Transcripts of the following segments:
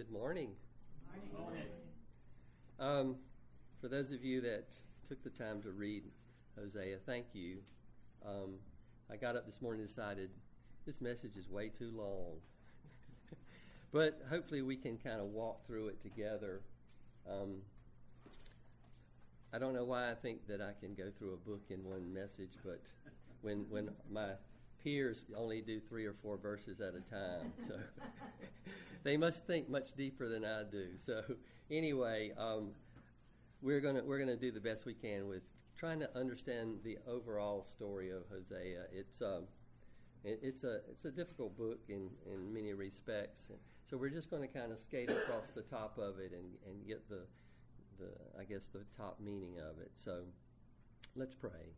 Good morning. Um, for those of you that took the time to read Hosea, thank you. Um, I got up this morning and decided this message is way too long. but hopefully we can kind of walk through it together. Um, I don't know why I think that I can go through a book in one message, but when when my peers only do three or four verses at a time, so they must think much deeper than I do. So anyway, um, we're gonna we're gonna do the best we can with trying to understand the overall story of Hosea. It's um, it, it's a it's a difficult book in in many respects. So we're just going to kind of skate across the top of it and and get the the I guess the top meaning of it. So let's pray.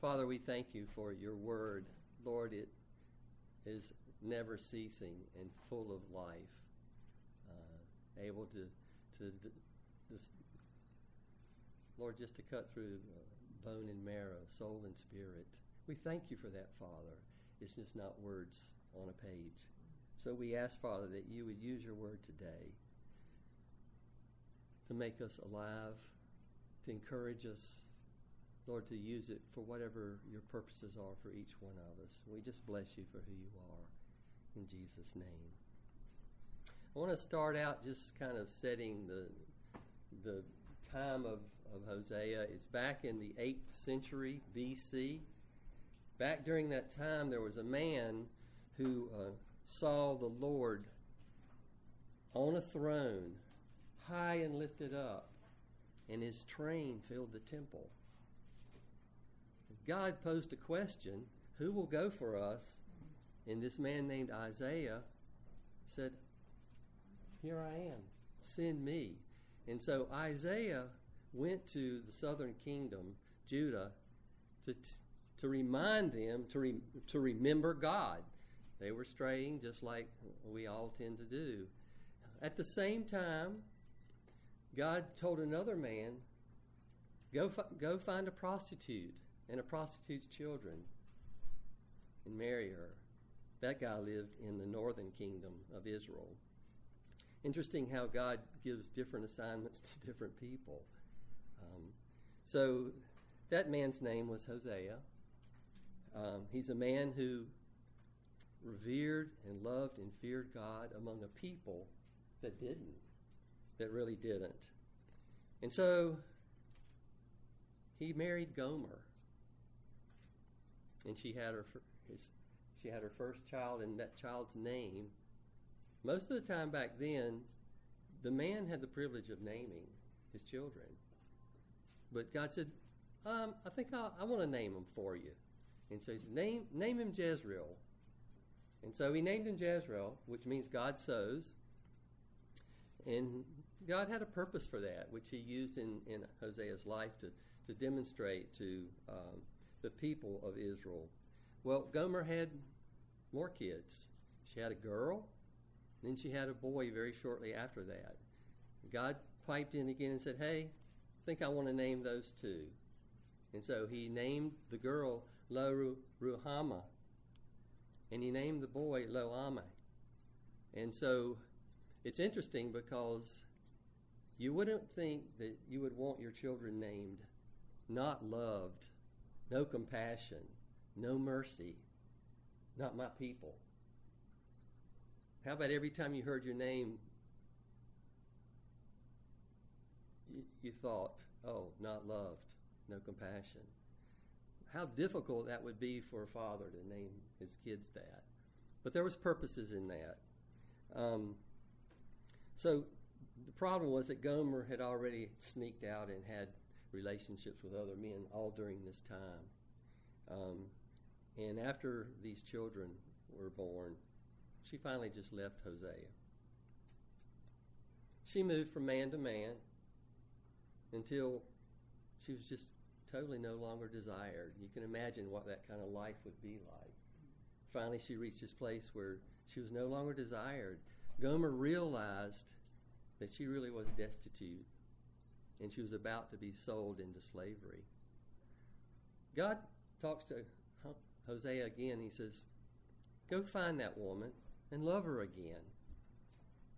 Father, we thank you for your word. Lord, it is never ceasing and full of life, uh, able to to just, Lord, just to cut through uh, bone and marrow, soul and spirit. We thank you for that, Father. It's just not words on a page. So we ask, Father, that you would use your word today to make us alive, to encourage us, Lord, to use it for whatever your purposes are for each one of us. We just bless you for who you are. In Jesus' name. I want to start out just kind of setting the the time of, of Hosea. It's back in the 8th century BC. Back during that time, there was a man who uh, saw the Lord on a throne, high and lifted up, and his train filled the temple. God posed a question Who will go for us? And this man named Isaiah said, Here I am, send me. And so Isaiah went to the southern kingdom, Judah, to, to remind them to, re, to remember God. They were straying just like we all tend to do. At the same time, God told another man, go, go find a prostitute and a prostitute's children and marry her. That guy lived in the northern kingdom of Israel. Interesting how God gives different assignments to different people. Um, so that man's name was Hosea. Um, he's a man who revered and loved and feared God among a people that didn't, that really didn't. And so he married Gomer and she had her his, she had her first child, and that child's name. Most of the time back then, the man had the privilege of naming his children, but God said, um, "I think I'll, i want to name him for you." And so he said, "Name name him Jezreel." And so he named him Jezreel, which means God sows. And God had a purpose for that, which he used in, in Hosea's life to, to demonstrate to um, the people of Israel. Well, Gomer had more kids. She had a girl, then she had a boy very shortly after that. God piped in again and said, Hey, I think I want to name those two. And so he named the girl Lo Ruhamah, and he named the boy Lo Ammi. And so it's interesting because you wouldn't think that you would want your children named not loved no compassion, no mercy, not my people. How about every time you heard your name, you, thought, oh, not loved, no compassion? How difficult that would be for a father to name his kids that. But there was purposes in that. Um, so the problem was that Gomer had already sneaked out and had relationships with other men all during this time. Um, and after these children were born, she finally just left Hosea. She moved from man to man until she was just totally no longer desired. You can imagine what that kind of life would be like. Finally, she reached this place where she was no longer desired. Gomer realized that she really was destitute and she was about to be sold into slavery. God talks to Hosea again. He says, Go find that woman and love her again.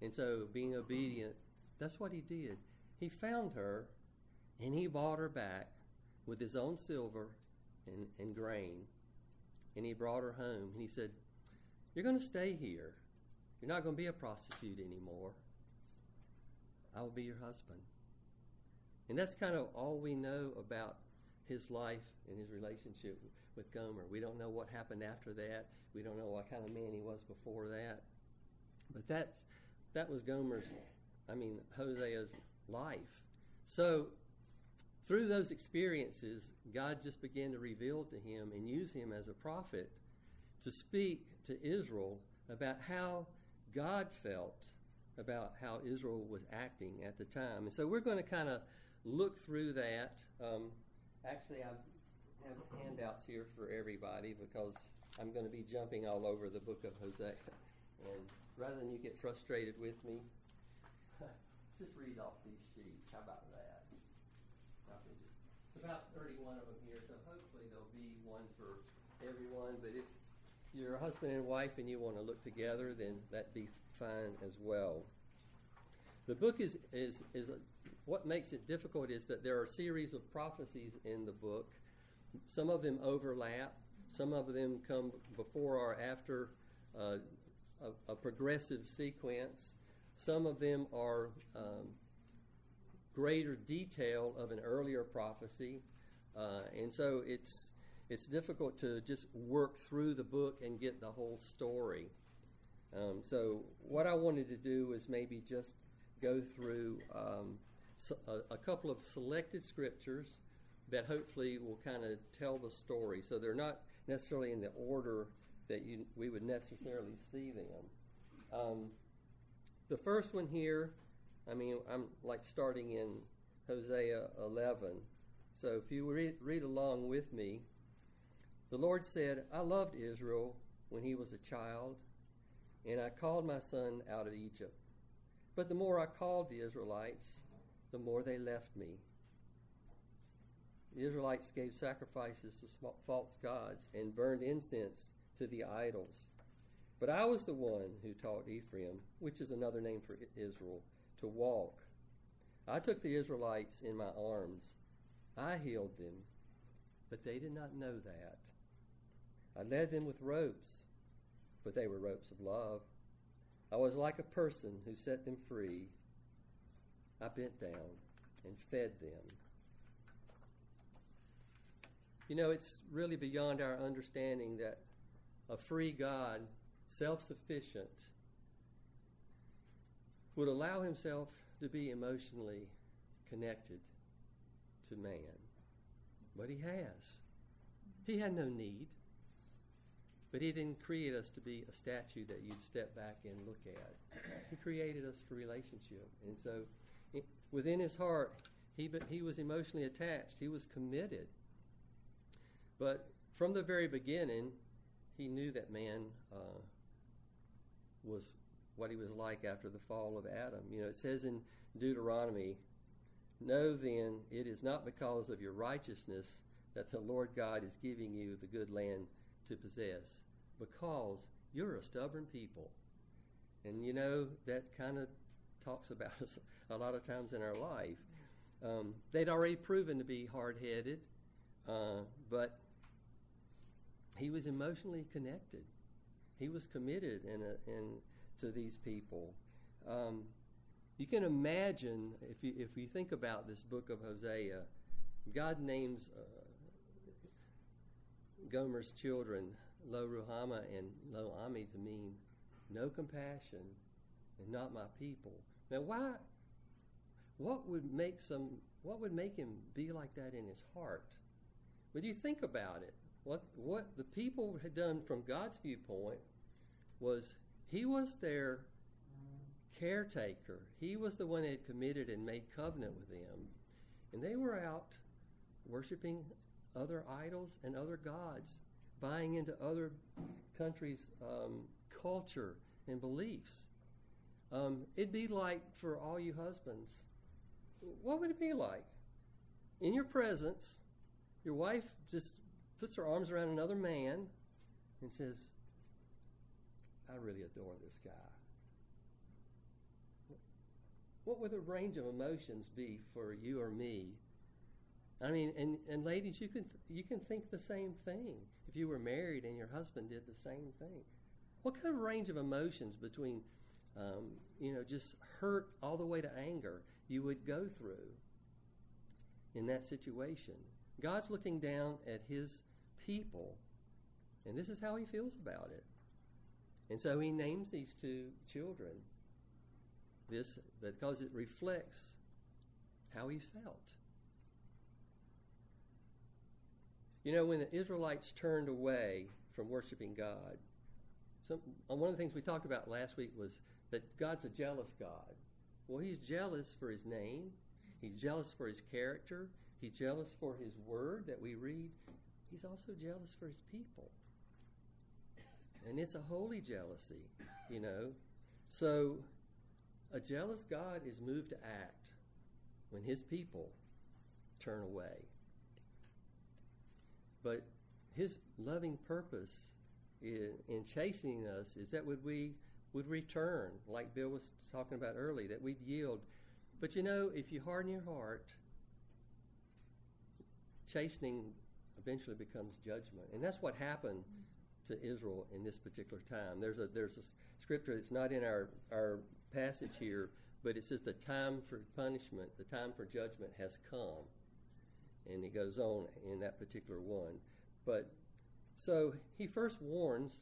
And so, being obedient, that's what he did. He found her and he bought her back with his own silver and, and grain. And he brought her home. And he said, You're going to stay here. You're not going to be a prostitute anymore. I will be your husband. And that's kind of all we know about his life and his relationship with Gomer. We don't know what happened after that. We don't know what kind of man he was before that. But that's that was Gomer's, I mean, Hosea's life. So through those experiences, God just began to reveal to him and use him as a prophet to speak to Israel about how God felt about how Israel was acting at the time. And so we're going to kind of look through that. Um, actually, I have handouts here for everybody because I'm going to be jumping all over the book of Hosea. And rather than you get frustrated with me, just read off these sheets. How about that? It's about 31 of them here, so hopefully there'll be one for everyone. But if you're a husband and wife and you want to look together, then that'd be fine as well. The book is, is, is a, what makes it difficult is that there are a series of prophecies in the book. Some of them overlap, some of them come before or after uh, a, a, progressive sequence. Some of them are um, greater detail of an earlier prophecy. Uh, and so it's, it's difficult to just work through the book and get the whole story. Um, so, what I wanted to do was maybe just go through um, a, a, couple of selected scriptures that hopefully will kind of tell the story. So, they're not necessarily in the order that you, we would necessarily see them. Um, the first one here, I mean, I'm like starting in Hosea 11. So, if you read, read along with me, the Lord said, I loved Israel when he was a child and I called my son out of Egypt. But the more I called the Israelites, the more they left me. The Israelites gave sacrifices to false gods and burned incense to the idols. But I was the one who taught Ephraim, which is another name for Israel, to walk. I took the Israelites in my arms. I healed them, but they did not know that. I led them with ropes but they were ropes of love. I was like a person who set them free. I bent down and fed them. You know, it's really beyond our understanding that a free God, self sufficient, would allow himself to be emotionally connected to man. But he has. He had no need. But He didn't create us to be a statue that you'd step back and look at. He created us for relationship. And so within His heart, he, he was emotionally attached, He was committed. But from the very beginning, He knew that man uh, was what he was like after the fall of Adam. You know, it says in Deuteronomy, Know then, it is not because of your righteousness that the Lord God is giving you the good land to possess because you're a stubborn people. And you know, that kind of talks about us a lot of times in our life. Um, they'd already proven to be hard headed, uh, but he was emotionally connected. He was committed in, a, in to these people. Um, you can imagine if you if you think about this book of Hosea, God names uh, Gomer's children Lo Ruhamah and Lo Ammi to mean no compassion and not my people. Now, why? What would make some? What would make him be like that in his heart? But you think about it. What what the people had done from God's viewpoint was he was their caretaker. He was the one that had committed and made covenant with them, and they were out worshiping other idols and other gods buying into other countries' um, culture and beliefs. Um, it'd be like for all you husbands, what would it be like? In your presence, your wife just puts her arms around another man and says, I really adore this guy. what would the range of emotions be for you or me? I mean, and, and ladies, you can you can think the same thing if you were married and your husband did the same thing. What kind of range of emotions between, um, you know, just hurt all the way to anger you would go through in that situation? God's looking down at His people, and this is how He feels about it. And so He names these two children this because it reflects how He felt. You know, when the Israelites turned away from worshiping God, some, one of the things we talked about last week was that God's a jealous God. Well, He's jealous for His name, He's jealous for His character, He's jealous for His word that we read. He's also jealous for His people. And it's a holy jealousy, you know. So, a jealous God is moved to act when His people turn away. But his loving purpose in, in chastening us is that would we would return, like Bill was talking about early, that we'd yield. But you know, if you harden your heart, chastening eventually becomes judgment, and that's what happened to Israel in this particular time. There's a there's a scripture that's not in our our passage here, but it says the time for punishment, the time for judgment has come and it goes on in that particular one. But so he first warns.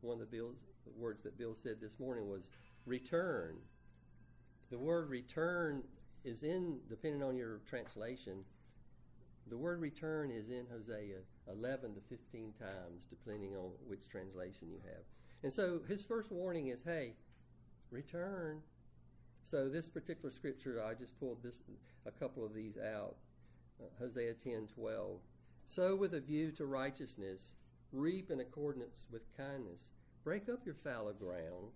One of the, Bill's, words that Bill said this morning was return. The word return is in, depending on your translation, the word return is in Hosea 11 to 15 times, depending on which translation you have. And so his first warning is, hey, return. So this particular scripture, I just pulled this a couple of these out. Uh, Hosea 10:12. So with a view to righteousness, reap in accordance with kindness. Break up your fallow ground,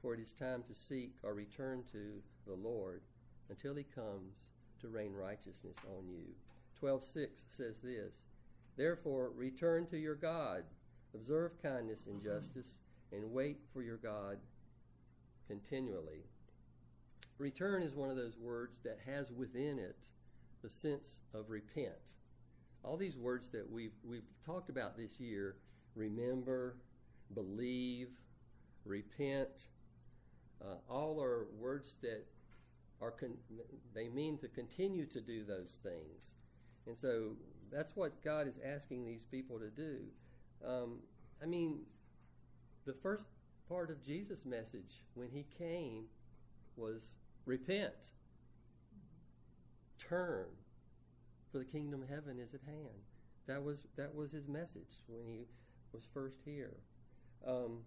for it is time to seek or return to the Lord until he comes to rain righteousness on you. 12:6 says this: Therefore return to your God, observe kindness and justice, and wait for your God continually. Return is one of those words that has within it the sense of repent. All these words that we've, we've talked about this year remember, believe, repent uh, all are words that are con- they mean to continue to do those things. And so that's what God is asking these people to do. Um, I mean, the first part of Jesus' message when he came was repent turn, for the kingdom of heaven is at hand. That was that was his message when he was first here. Um,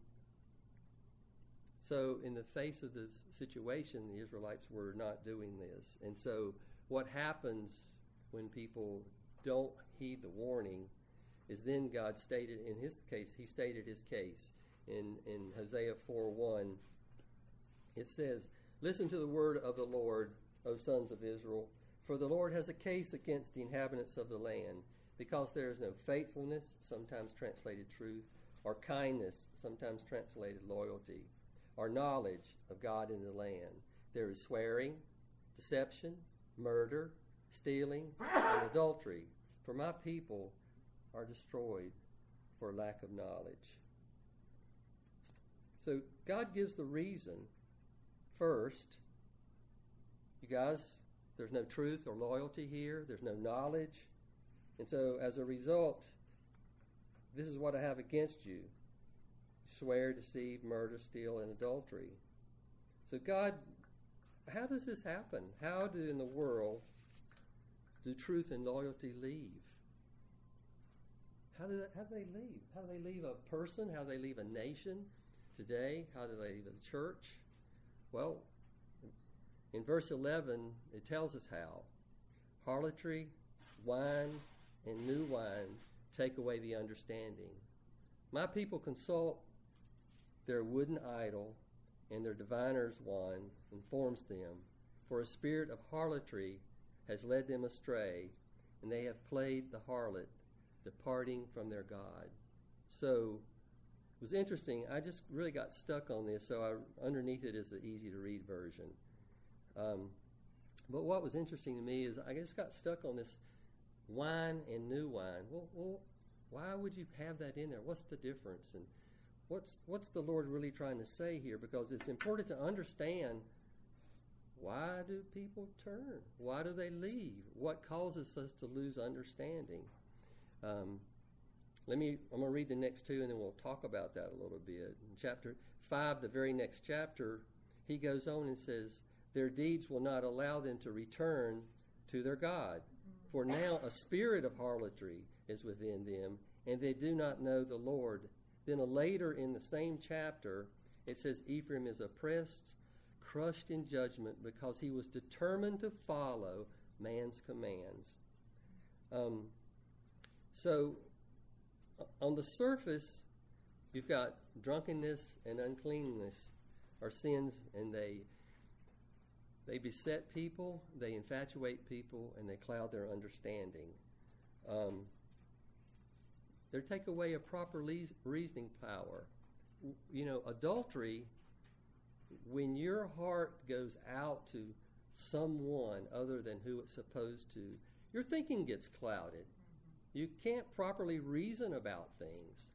so, in the face of this situation, the Israelites were not doing this, and so what happens when people don't heed the warning is then God stated in his case. He stated his case in in Hosea four one. It says, "Listen to the word of the Lord, O sons of Israel." For the Lord has a case against the inhabitants of the land, because there is no faithfulness, sometimes translated truth, or kindness, sometimes translated loyalty, or knowledge of God in the land. There is swearing, deception, murder, stealing, and adultery. For my people are destroyed for lack of knowledge. So God gives the reason first. You guys, there's no truth or loyalty here. There's no knowledge. And so, as a result, this is what I have against you swear, deceive, murder, steal, and adultery. So, God, how does this happen? How do in the world do truth and loyalty leave? How do, that, how do they leave? How do they leave a person? How do they leave a nation today? How do they leave a church? Well, in verse 11, it tells us how. Harlotry, wine, and new wine take away the understanding. My people consult their wooden idol, and their diviner's wand informs them. For a spirit of harlotry has led them astray, and they have played the harlot, departing from their God. So it was interesting. I just really got stuck on this, so I, underneath it is the easy to read version. Um, but what was interesting to me is I just got stuck on this wine and new wine. Well, well, why would you have that in there? What's the difference? And what's what's the Lord really trying to say here? Because it's important to understand why do people turn? Why do they leave? What causes us to lose understanding? Um, let me. I'm going to read the next two, and then we'll talk about that a little bit. In chapter five, the very next chapter, he goes on and says, "Their deeds will not allow them to return to their God, for now a spirit of harlotry is within them, and they do not know the Lord." Then later in the same chapter, it says, "Ephraim is oppressed." crushed in judgment because he was determined to follow man's commands. Um, so, on the surface, you've got drunkenness and uncleanness are sins, and they they beset people, they infatuate people, and they cloud their understanding. Um, they take away a proper le- reasoning power. You know, adultery when your heart goes out to someone other than who it's supposed to, your thinking gets clouded. You can't properly reason about things.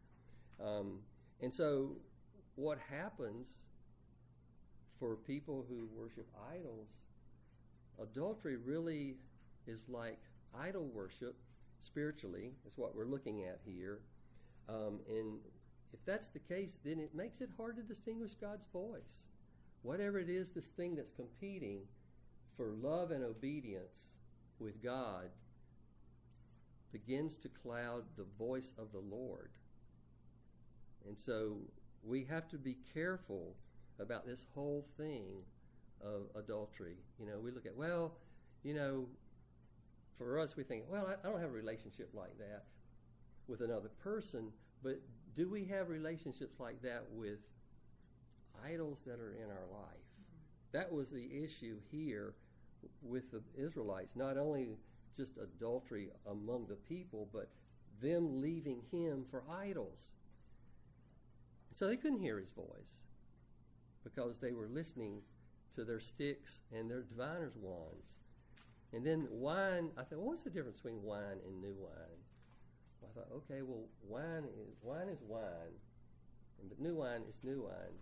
Um, and so, what happens for people who worship idols, adultery really is like idol worship spiritually, is what we're looking at here. Um, and if that's the case, then it makes it hard to distinguish God's voice whatever it is, this thing that's competing for love and obedience with God begins to cloud the voice of the Lord. And so we have to be careful about this whole thing of adultery. You know, we look at, well, you know, for us, we think, well, I, I don't have a relationship like that with another person, but do we have relationships like that with idols that are in our life. That was the issue here with the Israelites. Not only just adultery among the people, but them leaving him for idols. So they couldn't hear his voice because they were listening to their sticks and their diviner's wands. And then wine, I thought, well, what's the difference between wine and new wine? Well, I thought, okay, well, wine is wine is wine, but new wine is new wine.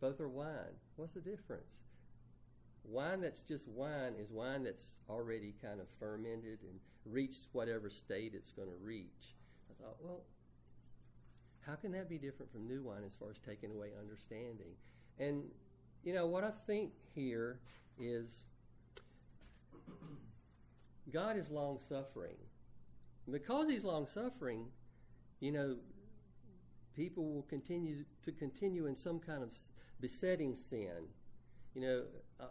Both are wine. What's the difference? Wine that's just wine is wine that's already kind of fermented and reached whatever state it's going to reach. I thought, well, how can that be different from new wine as far as taking away understanding? And, you know, what I think here is God is long suffering. Because He's long suffering, you know, people will continue to continue in some kind of besetting sin. You know, a,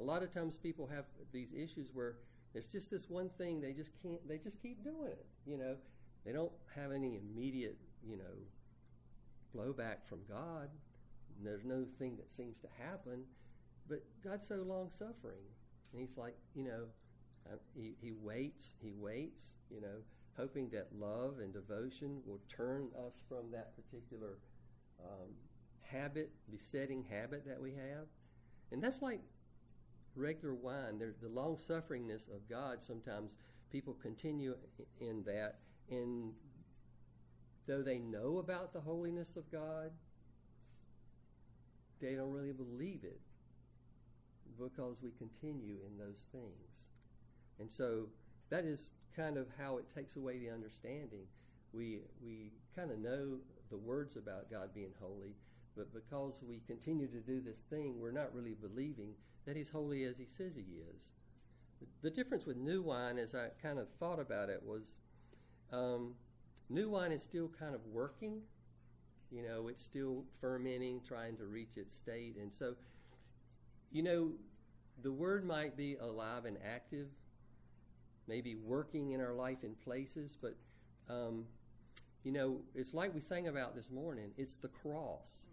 a lot of times people have these issues where it's just this one thing they just can't. They just keep doing it. You know, they don't have any immediate, you know, blowback from God. There's no thing that seems to happen, but God's so long suffering, and He's like, you know, uh, he, he waits, He waits, you know, hoping that love and devotion will turn us from that particular um, habit, besetting habit that we have. And that's like regular wine. There's the long sufferingness of God. Sometimes people continue in that, and though they know about the holiness of God, they don't really believe it because we continue in those things. And so that is kind of how it takes away the understanding. We we kind of know the words about God being holy, but because we continue to do this thing, we're not really believing that He's holy as He says He is. The difference with new wine, as I kind of thought about it, was um, new wine is still kind of working. You know, it's still fermenting, trying to reach its state. And so, you know, the word might be alive and active, maybe working in our life in places, but, um, you know, it's like we sang about this morning it's the cross.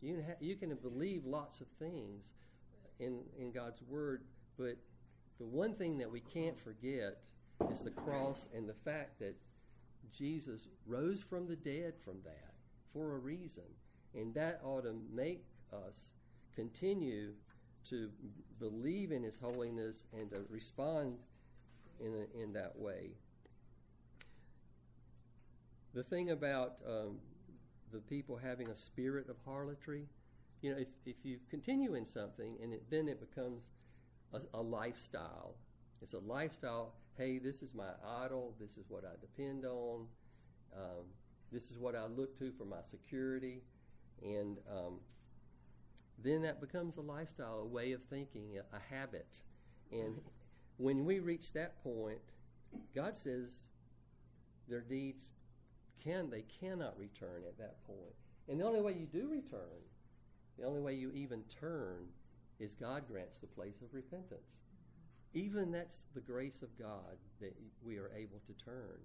You can, ha- you can believe lots of things in, in God's Word, but the one thing that we can't forget is the cross and the fact that Jesus rose from the dead from that for a reason. And that ought to make us continue to believe in His holiness and to respond in, a, in that way. The thing about um, the people having a spirit of harlotry, you know, if, if you continue in something and it, then it becomes a, a lifestyle, it's a lifestyle. Hey, this is my idol. This is what I depend on. Um, this is what I look to for my security. And um, then that becomes a lifestyle, a way of thinking, a, a habit. And when we reach that point, God says their deeds can they cannot return at that point. And the only way you do return, the only way you even turn, is God grants the place of repentance. Even that's the grace of God that we are able to turn.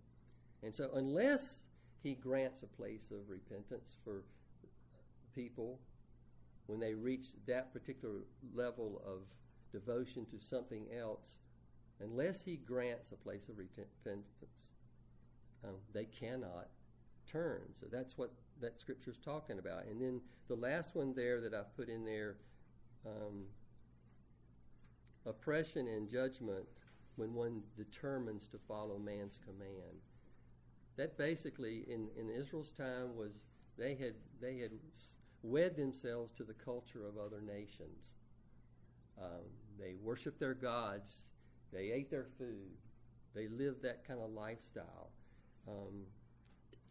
And so, unless He grants a place of repentance for people when they reach that particular level of devotion to something else, unless He grants a place of repentance, um, they cannot turn. So that's what that scripture is talking about. And then the last one there that I've put in there um, oppression and judgment when one determines to follow man's command. That basically, in, in Israel's time, was they had they had wed themselves to the culture of other nations. Um, they worshiped their gods. They ate their food. They lived that kind of lifestyle. Um,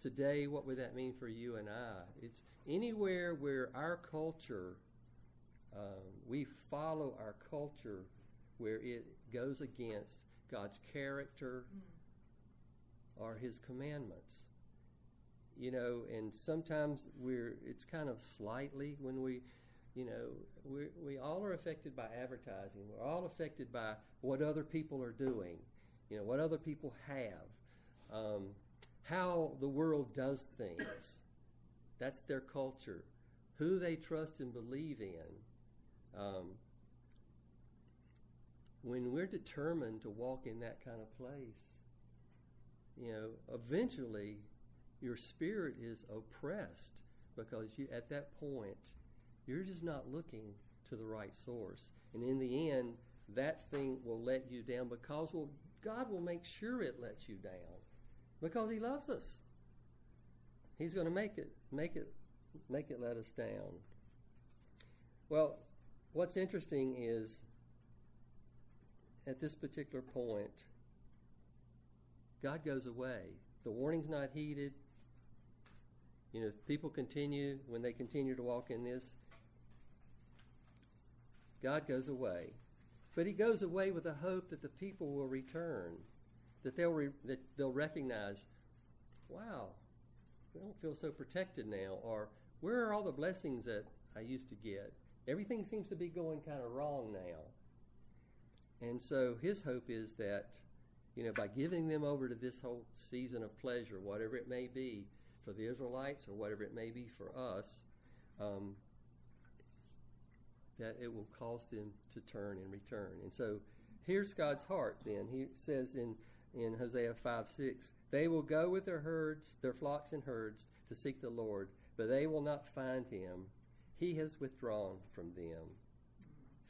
today, what would that mean for you and I? It's anywhere where our culture, uh, we follow our culture where it goes against God's character or His commandments. You know, and sometimes we're, it's kind of slightly when we, you know, we we all are affected by advertising. We're all affected by what other people are doing, you know, what other people have. Um, how the world does things. That's their culture. Who they trust and believe in. Um, when we're determined to walk in that kind of place, you know, eventually your spirit is oppressed because you, at that point, you're just not looking to the right source. And in the end, that thing will let you down because well, God will make sure it lets you down because he loves us. He's going to make it, make it, make it let us down. Well, what's interesting is at this particular point, God goes away. The warning's not heeded. You know, if people continue, when they continue to walk in this, God goes away. But he goes away with the hope that the people will return that they'll re- that they'll recognize, wow, we don't feel so protected now, or where are all the blessings that I used to get? Everything seems to be going kind of wrong now. And so his hope is that, you know, by giving them over to this whole season of pleasure, whatever it may be for the Israelites or whatever it may be for us, um, that it will cause them to turn and return. And so here's God's heart then. He says in in Hosea 5 6. They will go with their herds, their flocks and herds, to seek the Lord, but they will not find him. He has withdrawn from them.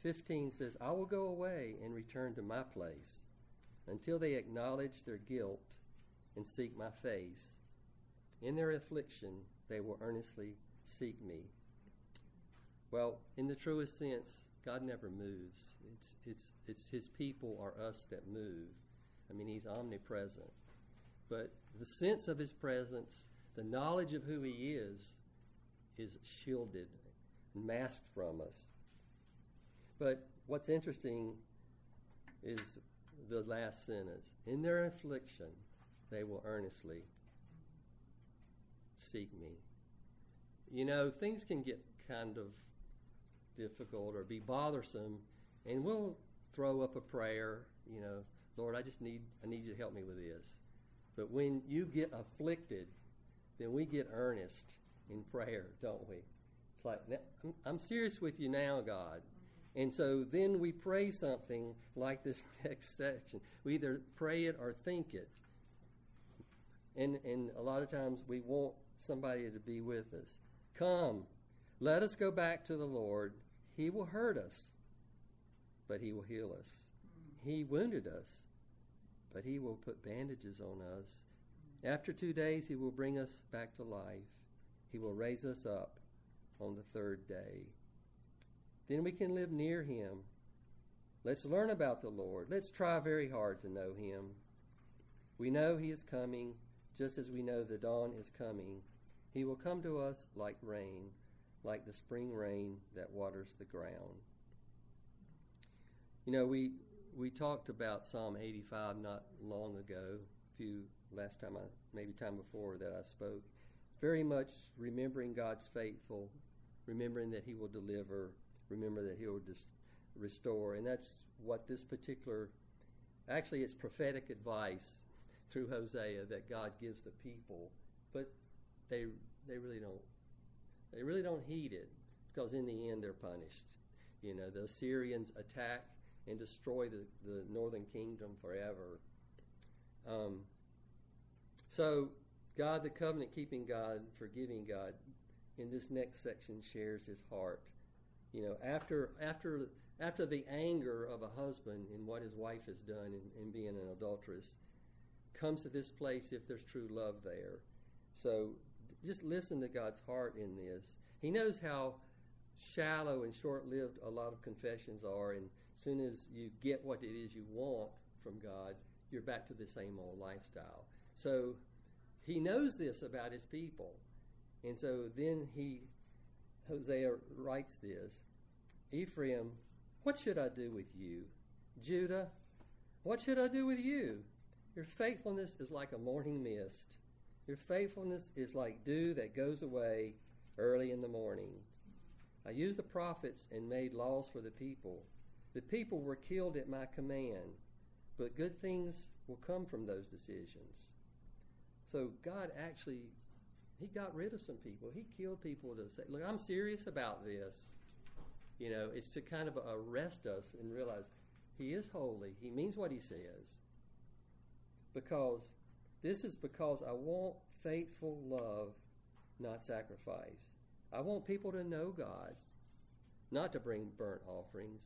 15 says, I will go away and return to my place until they acknowledge their guilt and seek my face. In their affliction, they will earnestly seek me. Well, in the truest sense, God never moves. It's, it's, it's his people or us that move. I mean, he's omnipresent. But the sense of his presence, the knowledge of who he is, is shielded, masked from us. But what's interesting is the last sentence. In their affliction, they will earnestly seek me. You know, things can get kind of difficult or be bothersome, and we'll throw up a prayer, you know, Lord, I just need I need you to help me with this. But when you get afflicted, then we get earnest in prayer, don't we? It's like I'm, serious with you now, God. And so then we pray something like this text section. We either pray it or think it. And and a lot of times we want somebody to be with us. Come, let us go back to the Lord. He will hurt us, but he will heal us. He wounded us, but he will put bandages on us. After two days, he will bring us back to life. He will raise us up on the third day. Then we can live near him. Let's learn about the Lord. Let's try very hard to know him. We know he is coming, just as we know the dawn is coming. He will come to us like rain, like the spring rain that waters the ground. You know, we we talked about Psalm 85 not long ago, a few last time I maybe time before that I spoke. Very much remembering God's faithful, remembering that He will deliver, remember that He will restore, and that's what this particular. Actually, it's prophetic advice through Hosea that God gives the people, but they they really don't they really don't heed it because in the end they're punished. You know, the Assyrians attack and destroy the, the northern kingdom forever. Um, so, God, the covenant keeping God, forgiving God, in this next section shares his heart. You know, after after after the anger of a husband in what his wife has done in, in being an adulteress, comes to this place if there's true love there. So just listen to God's heart in this. He knows how shallow and short lived a lot of confessions are, and as soon as you get what it is you want from God, you're back to the same old lifestyle. So he knows this about his people. And so then he, Hosea writes this Ephraim, what should I do with you? Judah, what should I do with you? Your faithfulness is like a morning mist. Your faithfulness is like dew that goes away early in the morning. I used the prophets and made laws for the people. The people were killed at my command, but good things will come from those decisions. So God actually, He got rid of some people. He killed people to say, Look, I'm serious about this. You know, it's to kind of arrest us and realize He is holy. He means what He says. Because this is because I want faithful love, not sacrifice. I want people to know God, not to bring burnt offerings.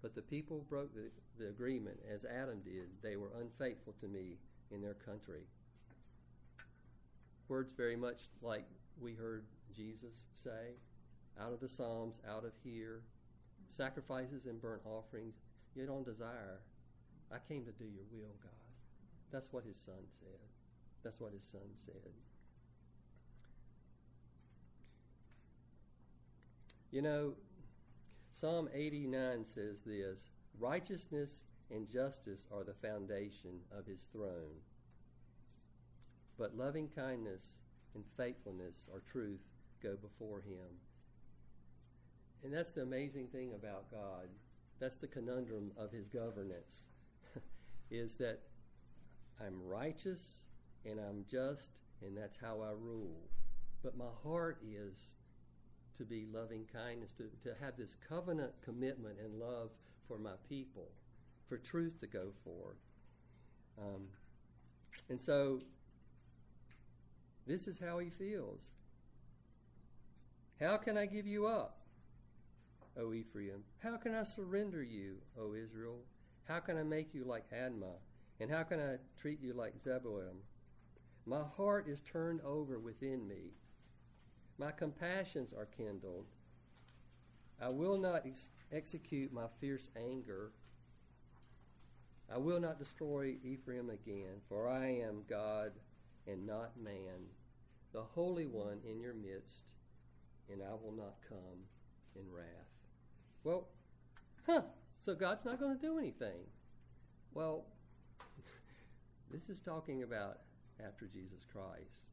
But the people broke the, the agreement as Adam did. They were unfaithful to me in their country. Words very much like we heard Jesus say out of the Psalms, out of here. Sacrifices and burnt offerings you don't desire. I came to do your will, God. That's what his son said. That's what his son said. You know, Psalm 89 says this Righteousness and justice are the foundation of his throne. But loving kindness and faithfulness or truth go before him. And that's the amazing thing about God. That's the conundrum of his governance. is that I'm righteous and I'm just and that's how I rule. But my heart is to be loving kindness, to, to have this covenant commitment and love for my people, for truth to go forth. Um, and so this is how he feels. How can I give you up, O Ephraim? How can I surrender you, O Israel? How can I make you like Admah? And how can I treat you like Zeboim? My heart is turned over within me. My compassions are kindled. I will not ex- execute my fierce anger. I will not destroy Ephraim again, for I am God and not man, the Holy One in your midst, and I will not come in wrath. Well, huh, so God's not going to do anything. Well, this is talking about after Jesus Christ.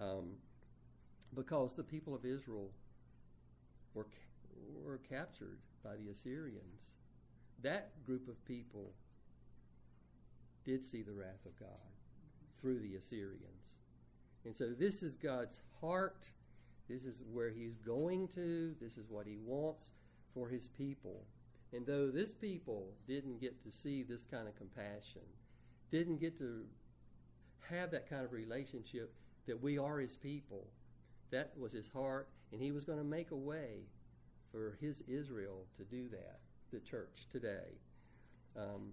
Um, because the people of Israel were, were captured by the Assyrians. That group of people did see the wrath of God through the Assyrians. And so this is God's heart. This is where he's going to. This is what he wants for his people. And though this people didn't get to see this kind of compassion, didn't get to have that kind of relationship that we are his people, that was his heart, and he was going to make a way for His Israel to do that, the church today. Um,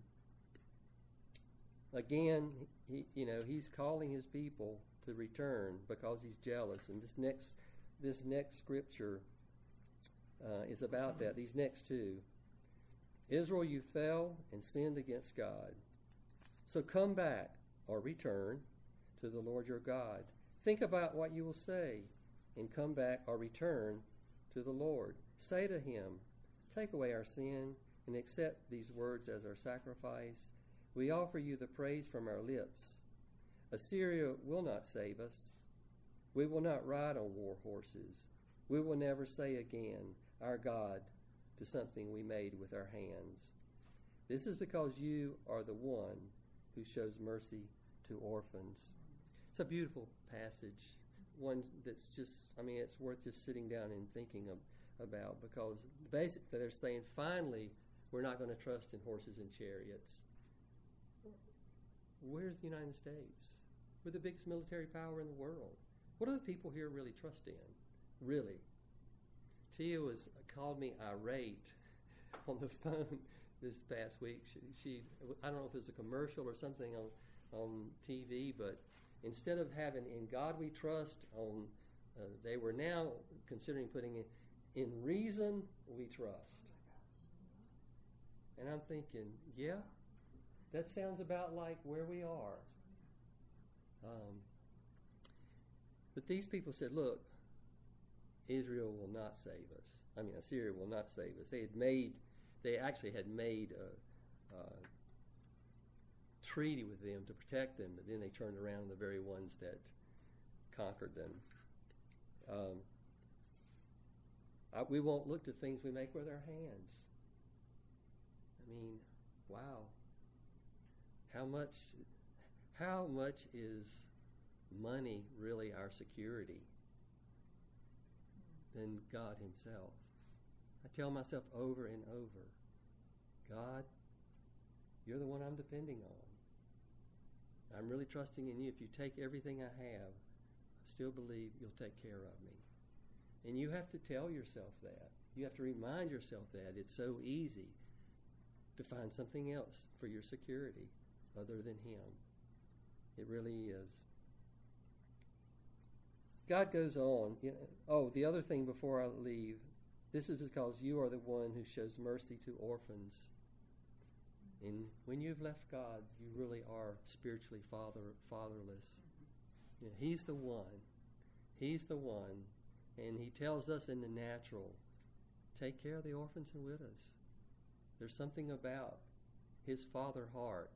again, he, you know, He's calling His people to return because He's jealous. And this next, this next scripture uh, is about that. These next two. Israel, you fell and sinned against God. So come back or return to the Lord your God. Think about what you will say and come back or return to the Lord. Say to him, Take away our sin and accept these words as our sacrifice. We offer you the praise from our lips. Assyria will not save us. We will not ride on war horses. We will never say again, Our God, to something we made with our hands. This is because you are the one who shows mercy to orphans. It's a beautiful passage, one that's just, I mean, it's worth just sitting down and thinking of, about because basically they're saying, finally, we're not going to trust in horses and chariots. Where's the United States? We're the biggest military power in the world. What do the people here really trust in? Really? Tia was called me irate on the phone this past week. She, she, I don't know if it was a commercial or something on on TV, but instead of having "In God We Trust," on uh, they were now considering putting in "In Reason We Trust." And I'm thinking, yeah, that sounds about like where we are. Um, but these people said, look, Israel will not save us. I mean, Assyria will not save us. They had made, they actually had made a, a treaty with them to protect them, but then they turned around the very ones that conquered them. Um, I, we won't look to things we make with our hands. I mean, wow. How much, how much is money really our security? than God Himself. I tell myself over and over God, you're the one I'm depending on. I'm really trusting in you. If you take everything I have, I still believe you'll take care of me. And you have to tell yourself that. You have to remind yourself that. It's so easy to find something else for your security other than Him. It really is. God goes on. Oh, the other thing before I leave, this is because you are the one who shows mercy to orphans. And when you've left God, you really are spiritually father fatherless. You know, he's the one. He's the one. And he tells us in the natural, take care of the orphans and widows. There's something about his father heart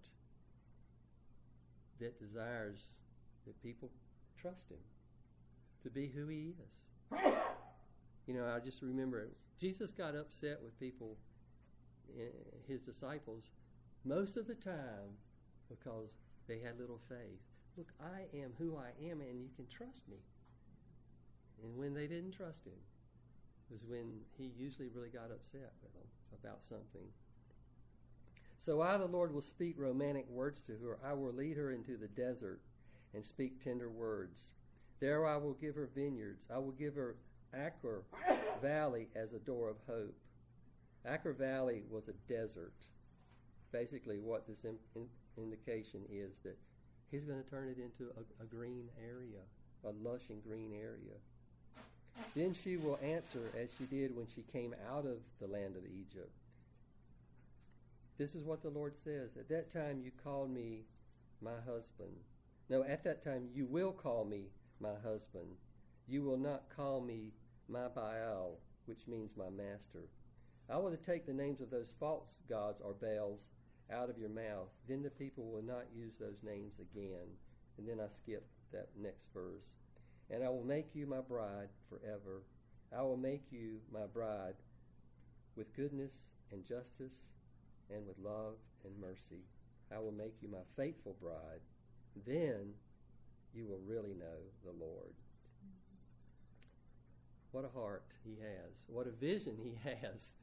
that desires that people trust him to be who he is. You know, I just remember Jesus got upset with people, eh, his disciples, most of the time because they had little faith. Look, I am who I am, and you can trust me. And when they didn't trust him, was when he usually really got upset with them about something. So I, the Lord, will speak romantic words to her. I will lead her into the desert and speak tender words. There I will give her vineyards. I will give her Achor Valley as a door of hope. Achor Valley was a desert. Basically, what this in, in, indication is that he's going to turn it into a, a green area, a lush and green area. Then she will answer as she did when she came out of the land of Egypt. This is what the Lord says. At that time you called me my husband. No, at that time you will call me my husband. You will not call me my Baal, which means my master. I will take the names of those false gods or Baals out of your mouth. Then the people will not use those names again. And then I skip that next verse. And I will make you my bride forever. I will make you my bride with goodness and justice and with love and mercy. I will make you my faithful bride. Then you will really know the Lord. What a heart he has. What a vision he has.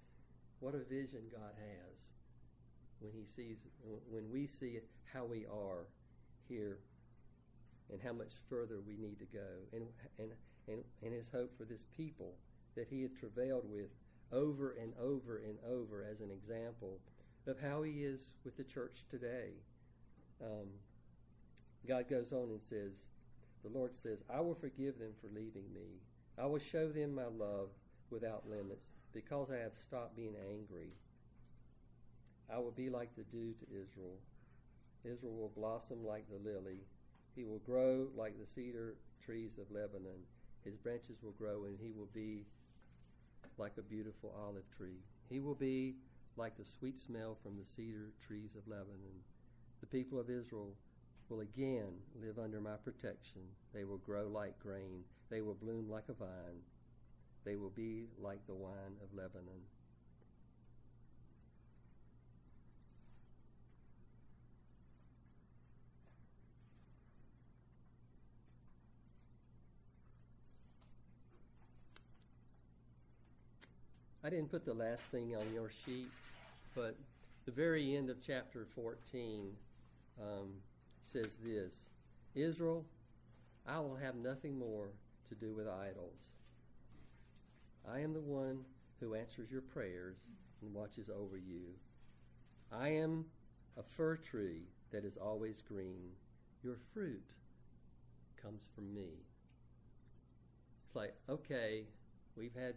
What a vision God has when he sees when we see how we are here and how much further we need to go and and and, and his hope for this people that he had travailed with over and over and over as an example of how he is with the church today. Um, God goes on and says, The Lord says, I will forgive them for leaving me. I will show them my love without limits because I have stopped being angry. I will be like the dew to Israel. Israel will blossom like the lily. He will grow like the cedar trees of Lebanon. His branches will grow, and he will be like a beautiful olive tree. He will be like the sweet smell from the cedar trees of Lebanon. The people of Israel will again live under my protection. They will grow like grain. They will bloom like a vine. They will be like the wine of Lebanon. I didn't put the last thing on your sheet, but the very end of chapter 14 um, says this Israel, I will have nothing more to do with idols. I am the one who answers your prayers and watches over you. I am a fir tree that is always green. Your fruit comes from me. It's like, okay, we've had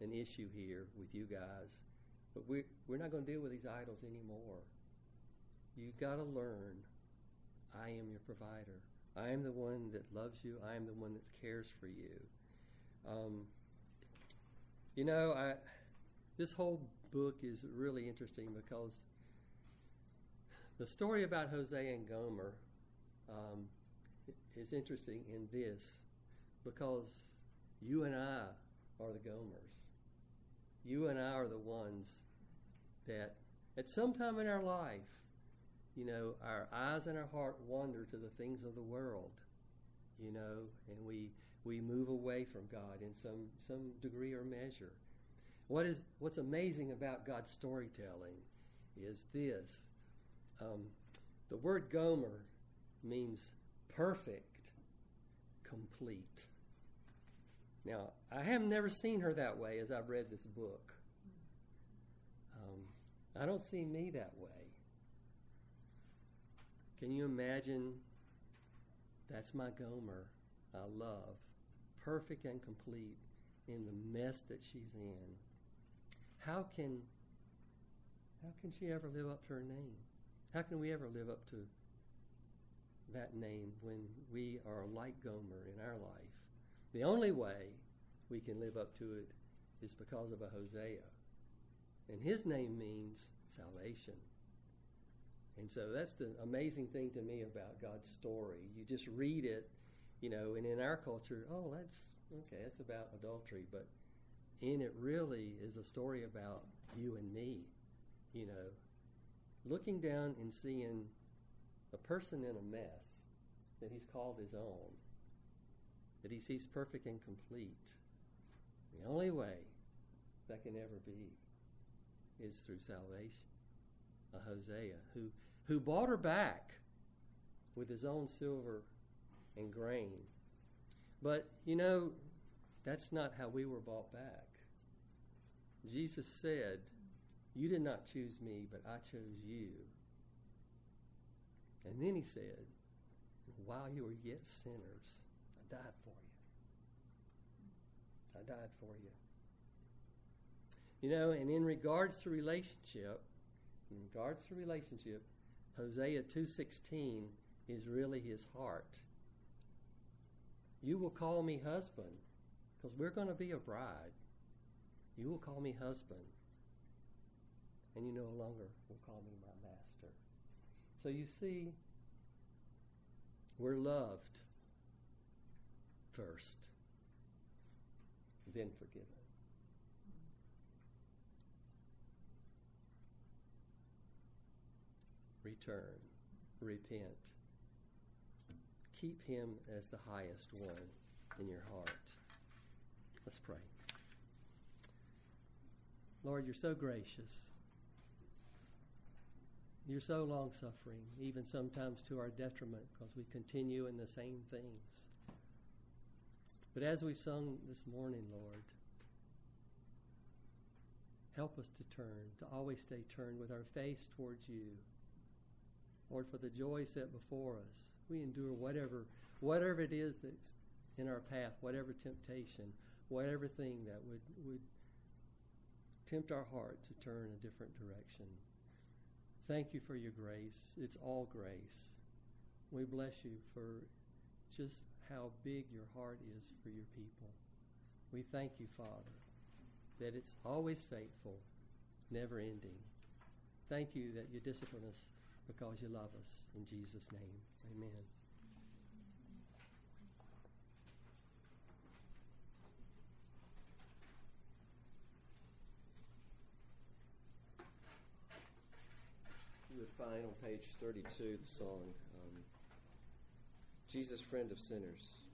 an issue here with you guys, but we're, we're not going to deal with these idols anymore. You've got to learn I am your provider. I am the one that loves you. I am the one that cares for you. Um, you know, I, this whole book is really interesting because the story about Hosea and Gomer um, is interesting in this because you and I are the Gomers. You and I are the ones that at some time in our life, you know, our eyes and our heart wander to the things of the world, you know, and we we move away from God in some some degree or measure. What is what's amazing about God's storytelling is this: um, the word Gomer means perfect, complete. Now, I have never seen her that way as I've read this book. Um, I don't see me that way. Can you imagine? That's my Gomer. I love. Perfect and complete in the mess that she's in. How can how can she ever live up to her name? How can we ever live up to that name when we are like Gomer in our life? The only way we can live up to it is because of a Hosea. And his name means salvation. And so that's the amazing thing to me about God's story. You just read it, you know, and in our culture, oh, that's okay, that's about adultery. But in it really is a story about you and me, you know, looking down and seeing a person in a mess that he's called his own, that he sees perfect and complete. The only way that can ever be is through salvation. A Hosea who who bought her back with his own silver and grain. But you know, that's not how we were bought back. Jesus said, You did not choose me, but I chose you. And then he said, While you were yet sinners, died for you. I died for you. You know, and in regards to relationship, in regards to relationship, Hosea 2:16 is really his heart. You will call me husband because we're going to be a bride. You will call me husband. And you no longer will call me my master. So you see, we're loved first, then forgiven. Return, repent. Keep him as the highest one in your heart. Let's pray. Lord, you're so gracious. You're so long suffering, even sometimes to our detriment, because we continue in the same things. But as we've sung this morning, Lord, Help us to turn, to always stay turned with our face towards you. Lord, for the joy set before us, we endure whatever, whatever it is that's in our path, whatever temptation, whatever thing that would, would tempt our heart to turn a different direction. Thank you for your grace. It's all grace. We bless you for just how big your heart is for your people. We thank you, Father, that it's always faithful, never ending. Thank you that you discipline us because you love us. In Jesus' name, amen. You would find on page 32 the song, um, Jesus, Friend of Sinners.